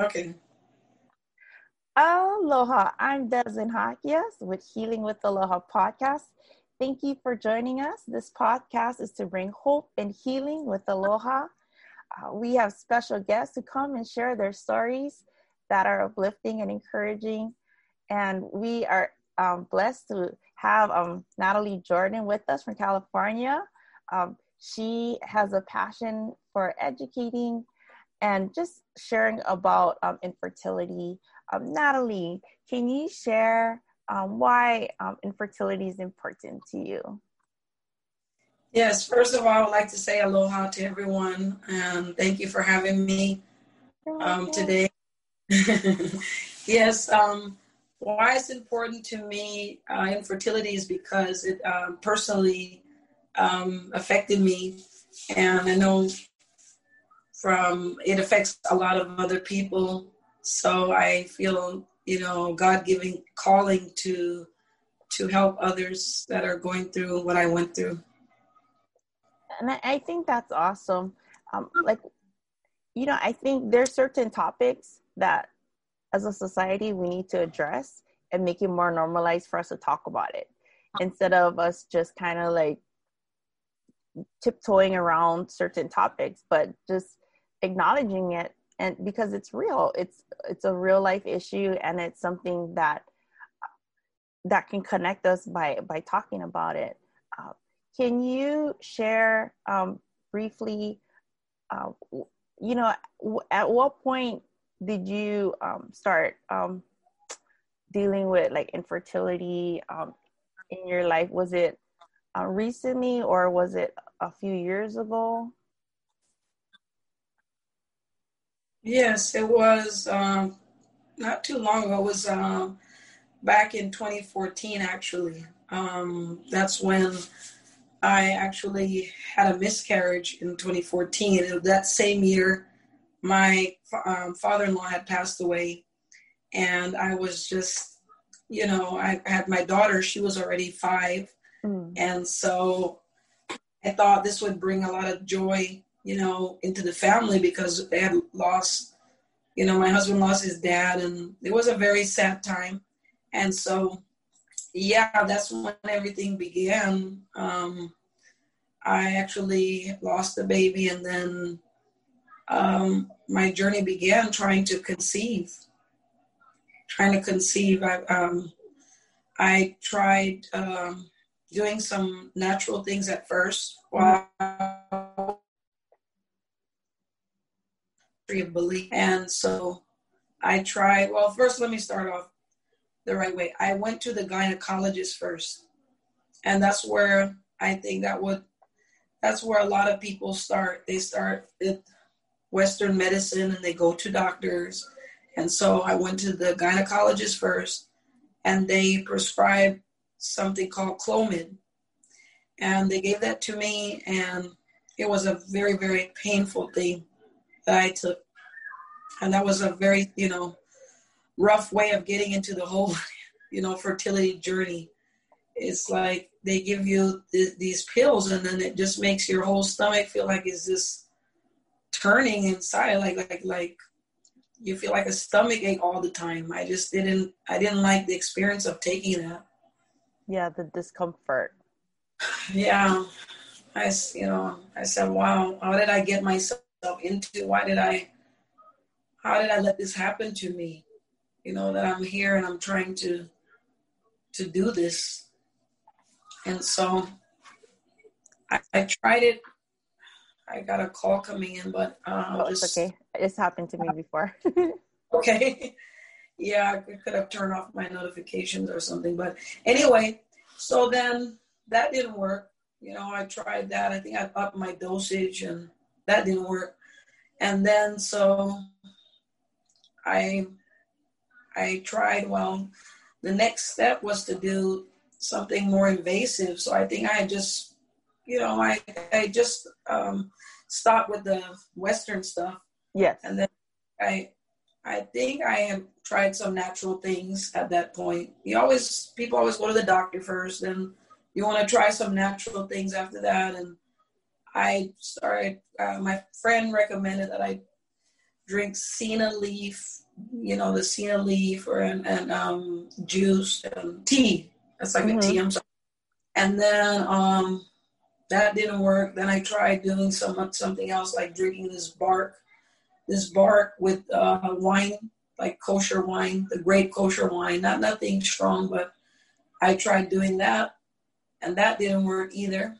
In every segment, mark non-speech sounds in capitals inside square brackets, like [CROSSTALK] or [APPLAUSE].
Okay. Aloha, I'm Desmond Hakias with Healing with Aloha podcast. Thank you for joining us. This podcast is to bring hope and healing with Aloha. Uh, we have special guests who come and share their stories that are uplifting and encouraging. And we are um, blessed to have um, Natalie Jordan with us from California. Um, she has a passion for educating and just sharing about um, infertility. Um, Natalie, can you share um, why um, infertility is important to you? Yes, first of all, I would like to say aloha to everyone and thank you for having me um, today. [LAUGHS] yes, um, why it's important to me, uh, infertility is because it um, personally um, affected me. And I know from it affects a lot of other people. So I feel, you know, God giving calling to to help others that are going through what I went through. And I think that's awesome. Um, like, you know, I think there's certain topics that as a society we need to address and make it more normalized for us to talk about it instead of us just kind of like tiptoeing around certain topics but just acknowledging it and because it's real. It's it's a real life issue and it's something that that can connect us by by talking about it. Uh, can you share um, briefly uh, you know at what point did you um, start um, dealing with like infertility um, in your life? Was it uh, recently or was it a few years ago yes it was um, not too long ago it was um, back in 2014 actually um, that's when i actually had a miscarriage in 2014 that same year my um, father-in-law had passed away and I was just, you know, I had my daughter, she was already five. Mm. And so I thought this would bring a lot of joy, you know, into the family because they had lost, you know, my husband lost his dad and it was a very sad time. And so, yeah, that's when everything began. Um, I actually lost the baby and then um, my journey began trying to conceive trying to conceive. I, um, I tried um, doing some natural things at first while of belief. And so I tried, well, first let me start off the right way. I went to the gynecologist first. And that's where I think that would that's where a lot of people start. They start with Western medicine and they go to doctors and so I went to the gynecologist first, and they prescribed something called Clomid. And they gave that to me, and it was a very, very painful thing that I took. And that was a very, you know, rough way of getting into the whole, [LAUGHS] you know, fertility journey. It's like they give you th- these pills, and then it just makes your whole stomach feel like it's just turning inside, like like like you feel like a stomach ache all the time. I just didn't I didn't like the experience of taking that. Yeah, the discomfort. [SIGHS] Yeah. I you know, I said, "Wow, how did I get myself into? Why did I how did I let this happen to me? You know, that I'm here and I'm trying to to do this." And so I, I tried it I got a call coming in, but uh, oh, just, it's okay. It's happened to me [LAUGHS] before. okay. [LAUGHS] Yeah, I could have turned off my notifications or something. But anyway, so then that didn't work. You know, I tried that. I think I upped my dosage and that didn't work. And then so I I tried well the next step was to do something more invasive. So I think I just you know, I I just um, stopped with the Western stuff. Yes. And then I I think I have tried some natural things at that point. You always people always go to the doctor first, and you want to try some natural things after that. And I started. Uh, my friend recommended that I drink senna leaf, you know, the senna leaf or and, and um, juice and tea. That's like mm-hmm. a tea. I'm sorry. And then um, that didn't work. Then I tried doing some something else like drinking this bark, this bark with uh, wine, like kosher wine, the grape kosher wine. Not nothing strong, but I tried doing that, and that didn't work either.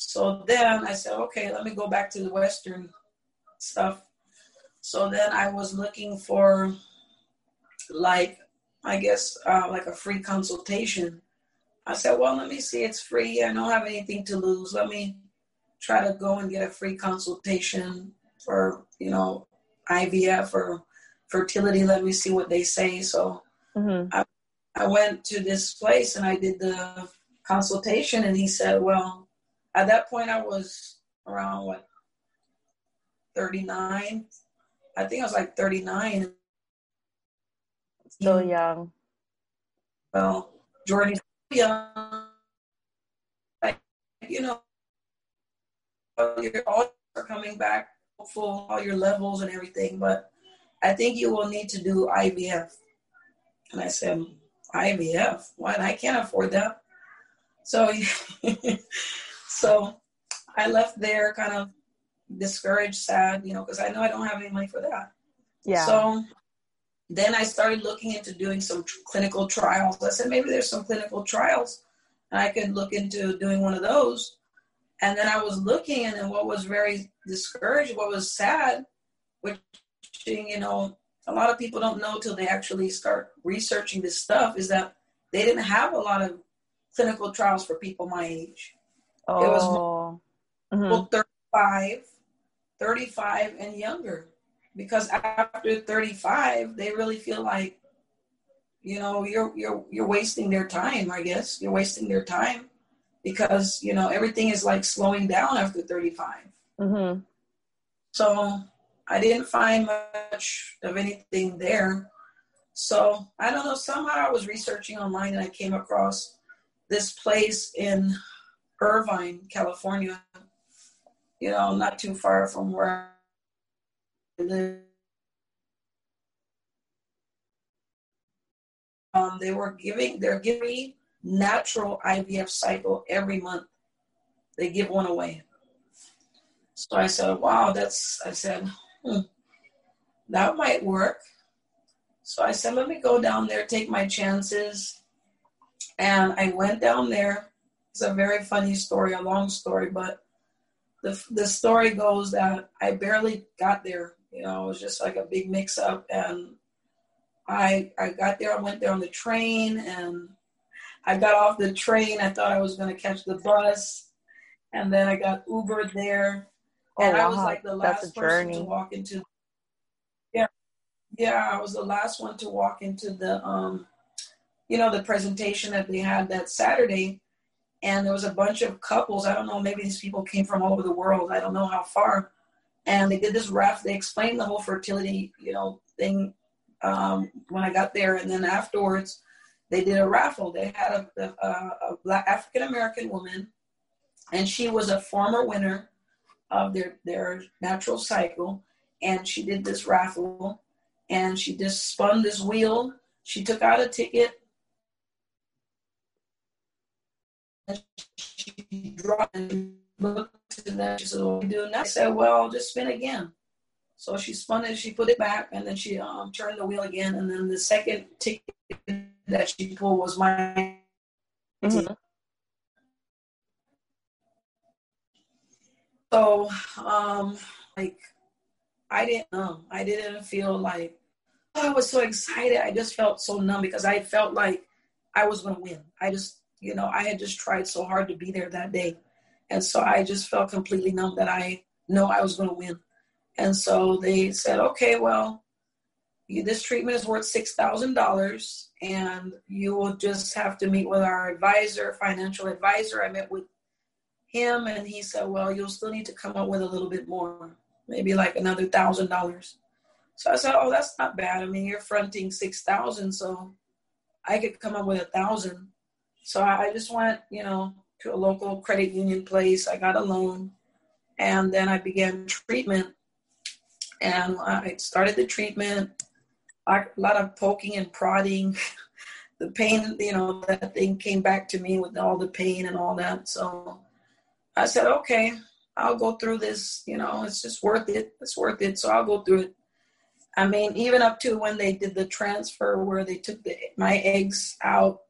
So then I said, okay, let me go back to the Western stuff. So then I was looking for, like, I guess, uh, like a free consultation. I said, well, let me see, it's free. I don't have anything to lose. Let me try to go and get a free consultation for, you know, IVF or fertility. Let me see what they say. So mm-hmm. I, I went to this place and I did the consultation, and he said, well, at that point I was around what 39. I think I was like 39. Still young. Well, Jordan's young. Like, you know, you're all coming back full, all your levels and everything, but I think you will need to do IVF. And I said, IVF? Why? I can't afford that. So [LAUGHS] So I left there kind of discouraged, sad, you know, because I know I don't have any money for that. Yeah. So then I started looking into doing some tr- clinical trials. I said maybe there's some clinical trials, and I could look into doing one of those. And then I was looking, and then what was very discouraged, what was sad, which you know, a lot of people don't know till they actually start researching this stuff, is that they didn't have a lot of clinical trials for people my age. Oh. It was mm-hmm. 35, 35 and younger. Because after 35, they really feel like, you know, you're you're you're wasting their time, I guess. You're wasting their time because, you know, everything is like slowing down after 35. Mm-hmm. So I didn't find much of anything there. So I don't know. Somehow I was researching online and I came across this place in Irvine, California. You know, not too far from where I live. Um, they were giving, they're giving natural IVF cycle every month. They give one away. So I said, wow, that's, I said, hmm, that might work. So I said, let me go down there, take my chances. And I went down there it's a very funny story, a long story, but the the story goes that I barely got there. You know, it was just like a big mix up, and I I got there. I went there on the train, and I got off the train. I thought I was going to catch the bus, and then I got Uber there, oh, and wow. I was like the last person to walk into. Yeah, yeah, I was the last one to walk into the um, you know, the presentation that they had that Saturday and there was a bunch of couples. I don't know, maybe these people came from all over the world. I don't know how far. And they did this raffle. They explained the whole fertility, you know, thing um, when I got there, and then afterwards, they did a raffle. They had a, a, a black African American woman, and she was a former winner of their their natural cycle, and she did this raffle, and she just spun this wheel. She took out a ticket she dropped and looked at that. She said, What are you doing now? I said, Well, I'll just spin again. So she spun it, she put it back, and then she um, turned the wheel again. And then the second ticket that she pulled was my mm-hmm. So, um, like, I didn't know. I didn't feel like oh, I was so excited. I just felt so numb because I felt like I was going to win. I just you know, I had just tried so hard to be there that day. And so I just felt completely numb that I know I was going to win. And so they said, okay, well, you, this treatment is worth $6,000 and you will just have to meet with our advisor, financial advisor. I met with him and he said, well, you'll still need to come up with a little bit more, maybe like another thousand dollars. So I said, oh, that's not bad. I mean, you're fronting 6,000, so I could come up with a thousand. So I just went, you know, to a local credit union place. I got a loan, and then I began treatment. and I started the treatment. A lot of poking and prodding. [LAUGHS] The pain, you know, that thing came back to me with all the pain and all that. So I said, okay, I'll go through this. You know, it's just worth it. It's worth it. So I'll go through it. I mean, even up to when they did the transfer where they took the, my eggs out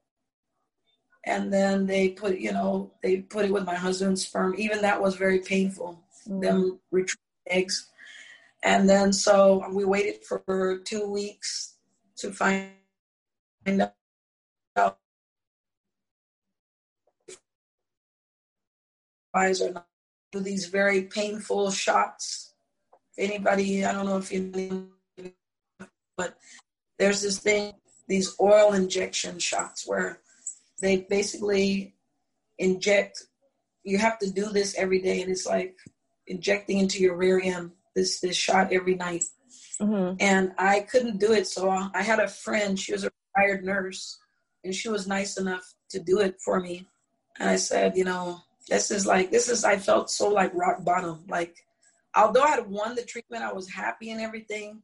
and then they put, you know, they put it with my husband's sperm. Even that was very painful. Mm-hmm. Them retrieving eggs. And then so we waited for two weeks to find out or not do these very painful shots. Anybody, I don't know if you know, but there's this thing, these oil injection shots where they basically inject. You have to do this every day, and it's like injecting into your rear end this this shot every night. Mm-hmm. And I couldn't do it, so I had a friend. She was a retired nurse, and she was nice enough to do it for me. And I said, you know, this is like this is. I felt so like rock bottom. Like, although I had won the treatment, I was happy and everything.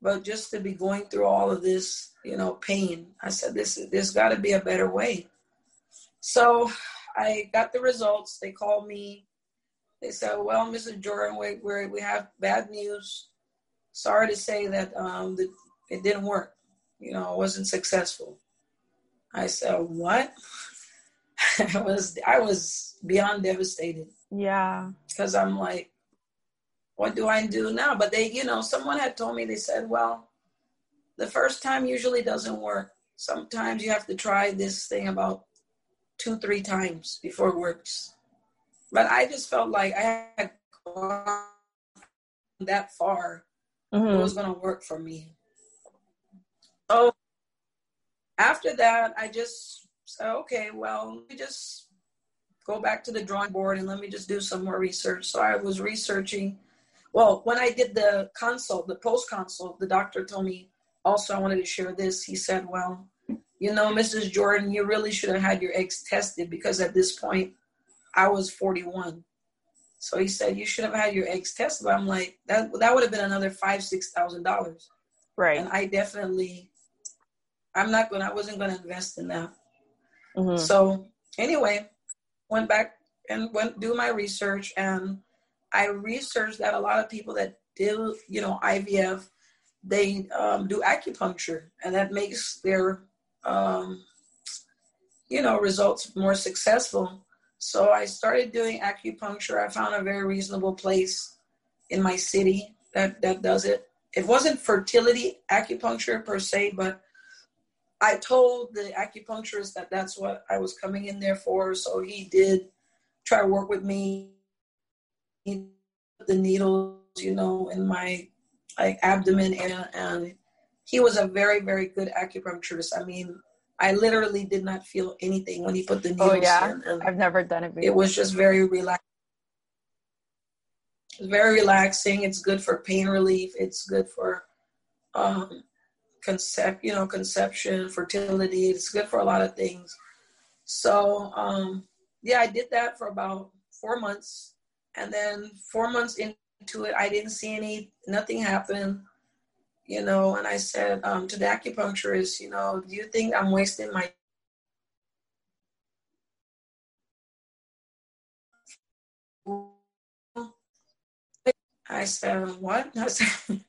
But just to be going through all of this, you know, pain, I said, this there's got to be a better way. So I got the results. They called me. They said, well, Mrs. Jordan, we, we we have bad news. Sorry to say that um, the, it didn't work. You know, it wasn't successful. I said, what? [LAUGHS] I was I was beyond devastated. Yeah. Because I'm like, what do I do now? But they, you know, someone had told me, they said, well, the first time usually doesn't work. Sometimes you have to try this thing about two, three times before it works. But I just felt like I had gone that far. Mm-hmm. It was going to work for me. So after that, I just said, okay, well, let me just go back to the drawing board and let me just do some more research. So I was researching well, when I did the consult, the post consult, the doctor told me also I wanted to share this. He said, Well, you know, Mrs. Jordan, you really should have had your eggs tested because at this point I was 41. So he said, You should have had your eggs tested. But I'm like, that that would have been another five, six thousand dollars. Right. And I definitely I'm not gonna I wasn't gonna invest in that. Mm-hmm. So anyway, went back and went do my research and I researched that a lot of people that do, you know, IVF, they um, do acupuncture, and that makes their, um, you know, results more successful. So I started doing acupuncture. I found a very reasonable place in my city that that does it. It wasn't fertility acupuncture per se, but I told the acupuncturist that that's what I was coming in there for. So he did try to work with me the needles, you know, in my like abdomen and, and he was a very, very good acupuncturist. I mean, I literally did not feel anything when he put the oh, needles oh, yeah? in. I've never done it before. It was just very relaxing. It's very relaxing. It's good for pain relief. It's good for um, concept, you know, conception, fertility. It's good for a lot of things. So um, yeah, I did that for about four months, and then four months into it, I didn't see any, nothing happen, you know. And I said um, to the acupuncturist, you know, do you think I'm wasting my I said, what? [LAUGHS] I said,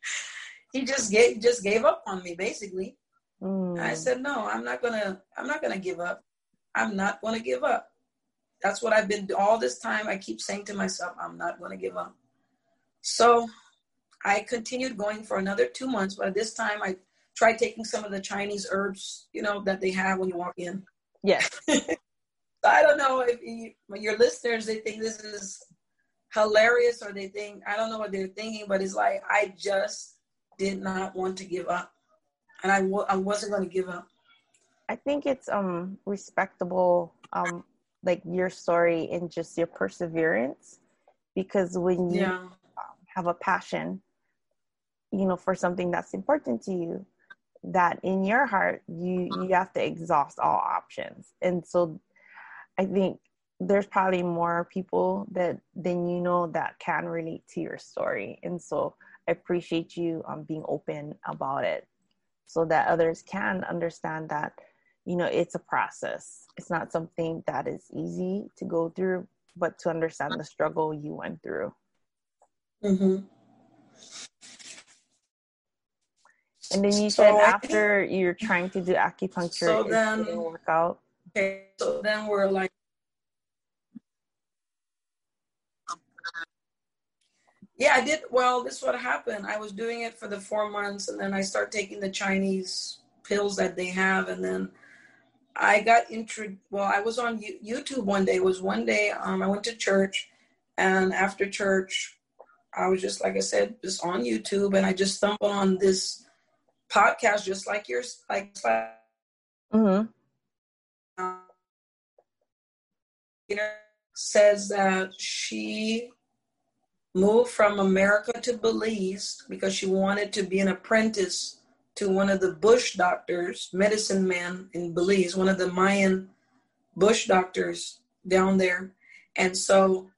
he just gave just gave up on me basically. Mm. I said, no, I'm not gonna I'm not gonna give up. I'm not gonna give up that's what I've been all this time. I keep saying to myself, I'm not going to give up. So I continued going for another two months, but this time I tried taking some of the Chinese herbs, you know, that they have when you walk in. Yes. [LAUGHS] I don't know if you, your listeners they think this is hilarious or they think I don't know what they're thinking, but it's like I just did not want to give up, and I w- I wasn't going to give up. I think it's um respectable um like your story and just your perseverance because when you yeah. have a passion you know for something that's important to you that in your heart you you have to exhaust all options and so i think there's probably more people that than you know that can relate to your story and so I appreciate you um, being open about it so that others can understand that you know it's a process it's not something that is easy to go through but to understand the struggle you went through mm-hmm. and then you so said after you're trying to do acupuncture so then, didn't work out okay so then we're like Yeah, I did. Well, this is what happened. I was doing it for the four months, and then I start taking the Chinese pills that they have, and then I got intro. Well, I was on YouTube one day. It was one day um, I went to church, and after church, I was just like I said, just on YouTube, and I just stumbled on this podcast, just like yours, like. Mm-hmm. Um, you know, says that she moved from America to Belize because she wanted to be an apprentice to one of the bush doctors, medicine man in Belize, one of the Mayan bush doctors down there. And so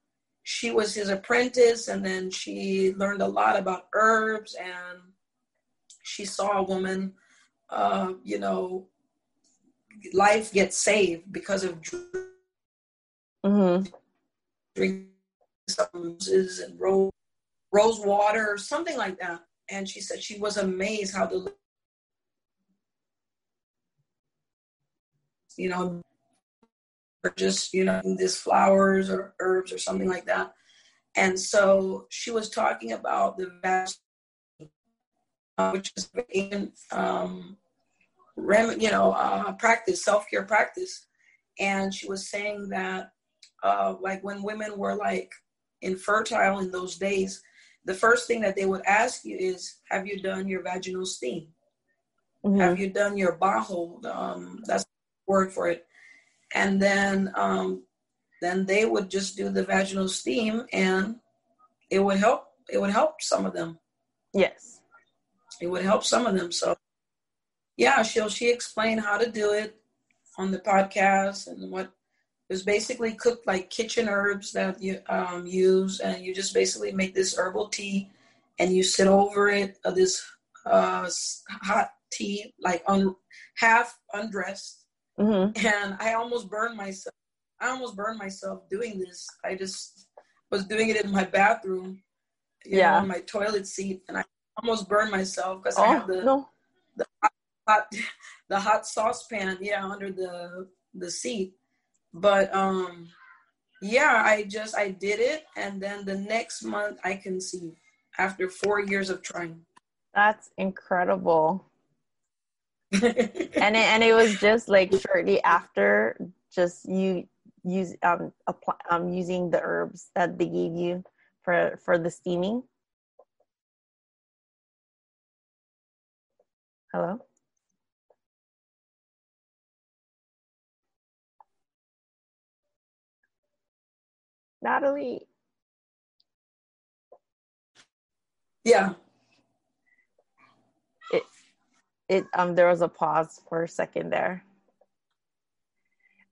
she was his apprentice, and then she learned a lot about herbs, and she saw a woman, uh, you know, life get saved because of mm-hmm. drinking roses and rose, rose water something like that. And she said she was amazed how the you know or just you know these flowers or herbs or something like that. And so she was talking about the vast, uh, which is um, rem, you know, uh, practice, self care practice. And she was saying that, uh, like when women were like infertile in those days, the first thing that they would ask you is, "Have you done your vaginal steam? Mm-hmm. Have you done your bajo?" Um, that's word for it. And then, um, then they would just do the vaginal steam, and it would help. It would help some of them. Yes, it would help some of them. So, yeah, she'll she explained how to do it on the podcast and what it was basically cooked like kitchen herbs that you um, use, and you just basically make this herbal tea, and you sit over it. Uh, this uh, hot tea, like on half undressed, mm-hmm. and I almost burned myself. I almost burned myself doing this. I just was doing it in my bathroom, yeah, know, on my toilet seat, and I almost burned myself because oh, I have the no. the hot, hot [LAUGHS] the hot saucepan, yeah, under the the seat but um yeah i just i did it and then the next month i conceived after four years of trying that's incredible and it, and it was just like shortly after just you use um, apply, um using the herbs that they gave you for for the steaming hello Natalie. Yeah. It it um there was a pause for a second there.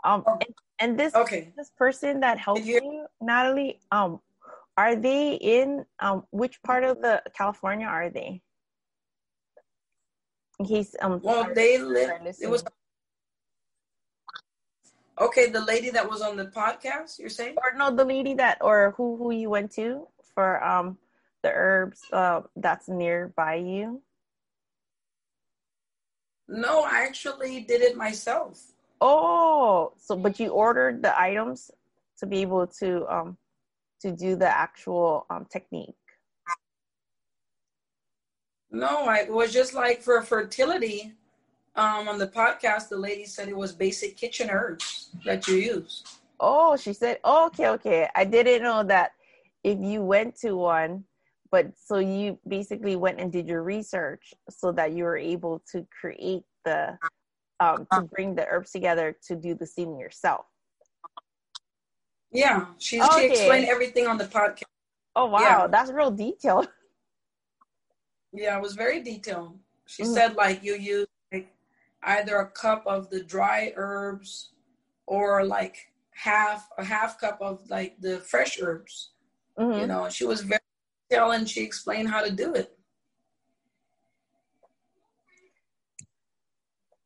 Um and, and this okay. this person that helped you, you, Natalie, um are they in um which part of the California are they? Case um well they live it was Okay, the lady that was on the podcast, you're saying? Or no, the lady that or who who you went to for um the herbs uh that's nearby you? No, I actually did it myself. Oh, so but you ordered the items to be able to um to do the actual um technique. No, I it was just like for fertility um, on the podcast, the lady said it was basic kitchen herbs that you use. Oh, she said, oh, okay, okay. I didn't know that if you went to one, but so you basically went and did your research so that you were able to create the, um, to bring the herbs together to do the steaming yourself. Yeah, she, okay. she explained everything on the podcast. Oh, wow. Yeah. That's real detailed. [LAUGHS] Yeah, it was very detailed. She mm. said, like, you use either a cup of the dry herbs or like half a half cup of like the fresh herbs. Mm-hmm. You know, she was very and she explained how to do it.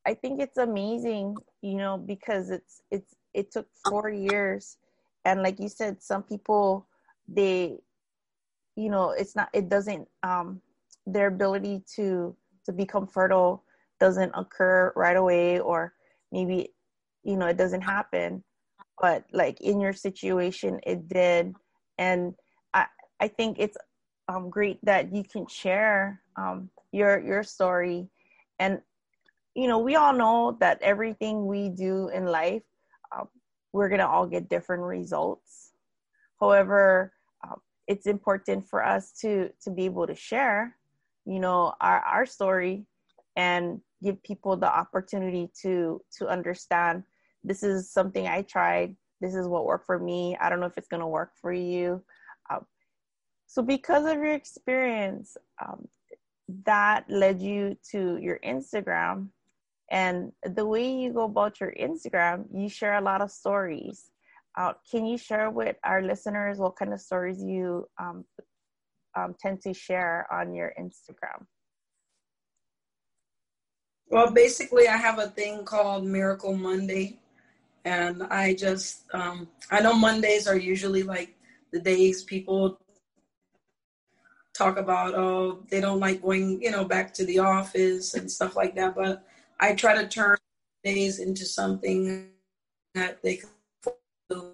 I think it's amazing, you know, because it's it's it took four years, and like you said, some people they, you know, it's not it doesn't um their ability to to become fertile doesn't occur right away, or maybe you know it doesn't happen, but like in your situation it did, and I I think it's um great that you can share um your your story and you know, we all know that everything we do in life, um, we're to all get different results. However, um, it's important for us to to be able to share, you know, our our story and give people the opportunity to to understand this is something I tried. This is what worked for me. I don't know if it's going to work for you. So, because of your experience, um, that led you to your Instagram and the way you go about your Instagram, you share a lot of stories. Uh, can you share with our listeners what kind of stories you um, um, tend to share on your Instagram? Well, basically, I have a thing called Miracle Monday. And I just, um, I know Mondays are usually like the days people talk about, oh, they don't like going, you know, back to the office and stuff like that. But I try to turn days into something that they can do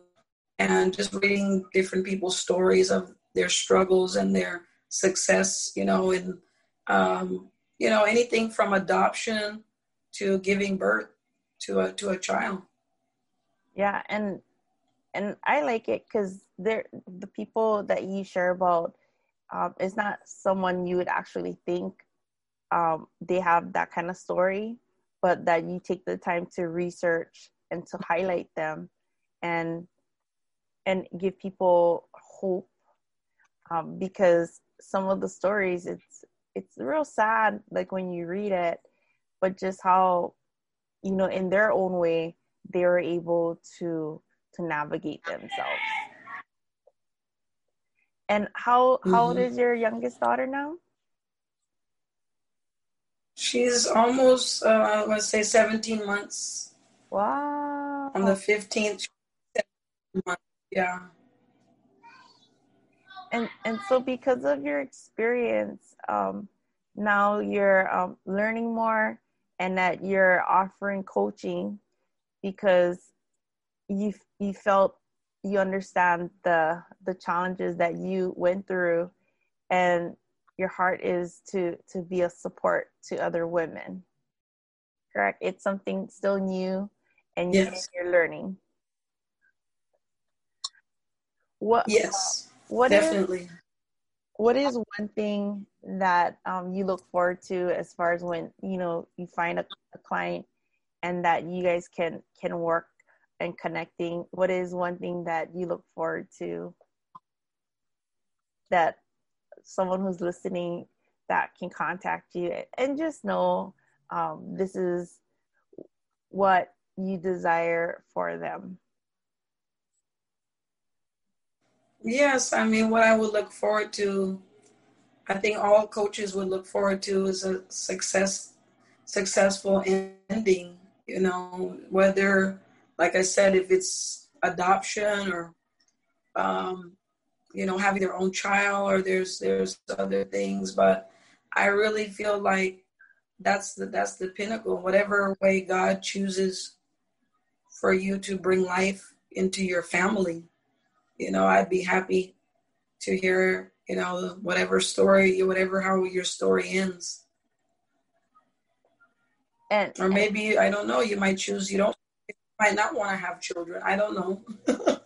and just reading different people's stories of their struggles and their success, you know, and um, you know, anything from adoption to giving birth to a to a child. Yeah, and and I like it because they're the people that you share about um, is not someone you would actually think um, they have that kind of story but that you take the time to research and to highlight them and and give people hope. Um, because some of the stories it's it's real sad like when you read it but just how you know in their own way they were able to to navigate themselves and how mm-hmm. how old mm-hmm. is your youngest daughter now She's almost, uh, let's say, 17 months. Wow. On the 15th, yeah. And and so because of your experience, um, now you're um, learning more, and that you're offering coaching because you you felt you understand the the challenges that you went through, and your heart is to to be a support to other women correct? It's something still new and yes. you're learning. What yes. what definitely. is, what is one thing that um, you look forward to as far as when you know you find a, a client and that you guys can can work and connecting what is one thing that you look forward to that someone who's listening that can contact you and just know um, this is what you desire for them. Yes, I mean, what I would look forward to, I think all coaches would look forward to is a success, successful ending. You know, whether, like I said, if it's adoption or um, you know having their own child or there's there's other things but i really feel like that's the that's the pinnacle. Whatever way god chooses for you to bring life into your family you know i'd be happy to hear you know whatever story whatever how your story ends. And or maybe i don't know you might choose you don't might not want to have children i don't know [LAUGHS]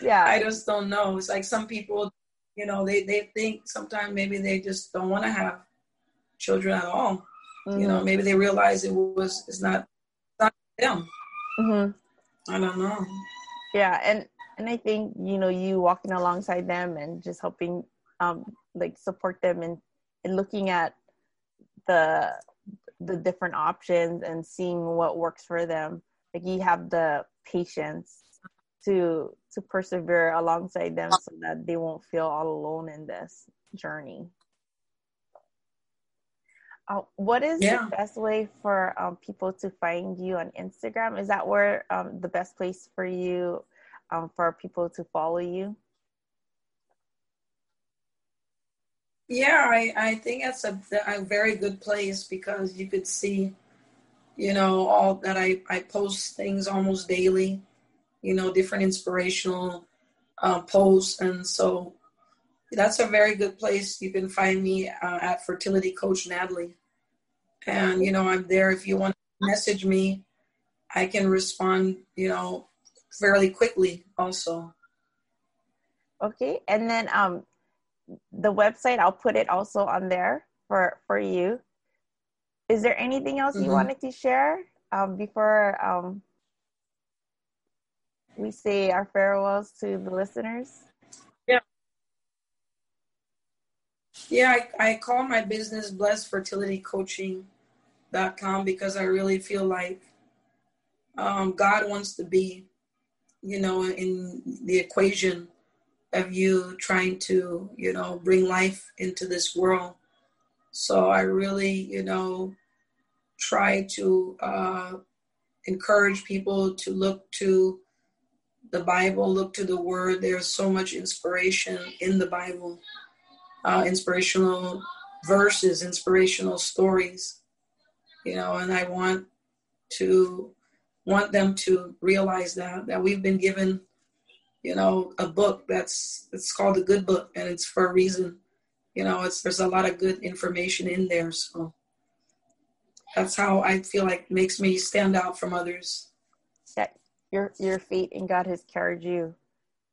yeah i just don't know it's like some people you know they they think sometimes maybe they just don't want to have children at all mm-hmm. you know mm-hmm. maybe they realize it was it's not not them mm-hmm. i don't know yeah and and i think you know you walking alongside them and just helping um like support them and and looking at the the different options and seeing what works for them like you have the patience to to persevere alongside them so that they won't feel all alone in this journey. Uh, what is yeah. the best way for um, people to find you on Instagram? Is that where um, the best place for you um, for people to follow you? Yeah, I, I think that's a, a very good place because you could see, you know, all that I, I post things almost daily, you know, different inspirational uh, posts. And so that's a very good place. You can find me uh, at Fertility Coach Natalie. And, you know, I'm there if you want to message me, I can respond, you know, fairly quickly also. Okay. And then um, the website, I'll put it also on there for, for you. Is there anything else mm-hmm. you wanted to share um, before um, we say our farewells to the listeners? Yeah. Yeah, I, I call my business Blessed Fertility Coaching.com because I really feel like um, God wants to be, you know, in the equation of you trying to, you know, bring life into this world. So I really, you know, try to uh, encourage people to look to the Bible, look to the Word. There's so much inspiration in the Bible, uh, inspirational verses, inspirational stories, you know, and I want to want them to realize that that we've been given you know a book that's it's called the good book and it's for a reason you know it's there's a lot of good information in there so. That's how i feel like makes me stand out from others. That your your feet in god has carried you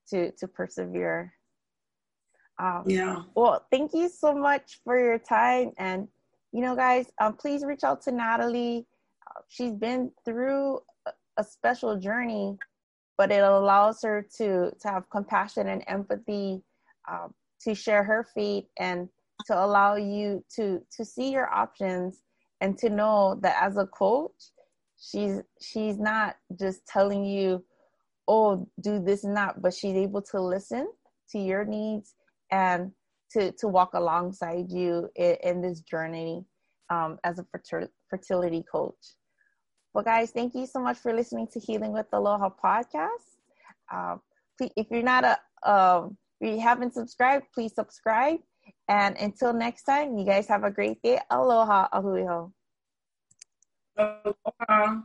to to persevere. Um, yeah. well thank you so much for your time and you know guys um, please reach out to natalie. Uh, she's been through a special journey but it allows her to to have compassion and empathy um, to share her faith and to allow you to to see your options and to know that as a coach she's she's not just telling you oh do this and that but she's able to listen to your needs and to to walk alongside you in, in this journey um, as a fertility coach well, guys, thank you so much for listening to Healing with Aloha podcast. Um, if you're not a, um, if you haven't subscribed, please subscribe. And until next time, you guys have a great day. Aloha, a hui hou. Aloha.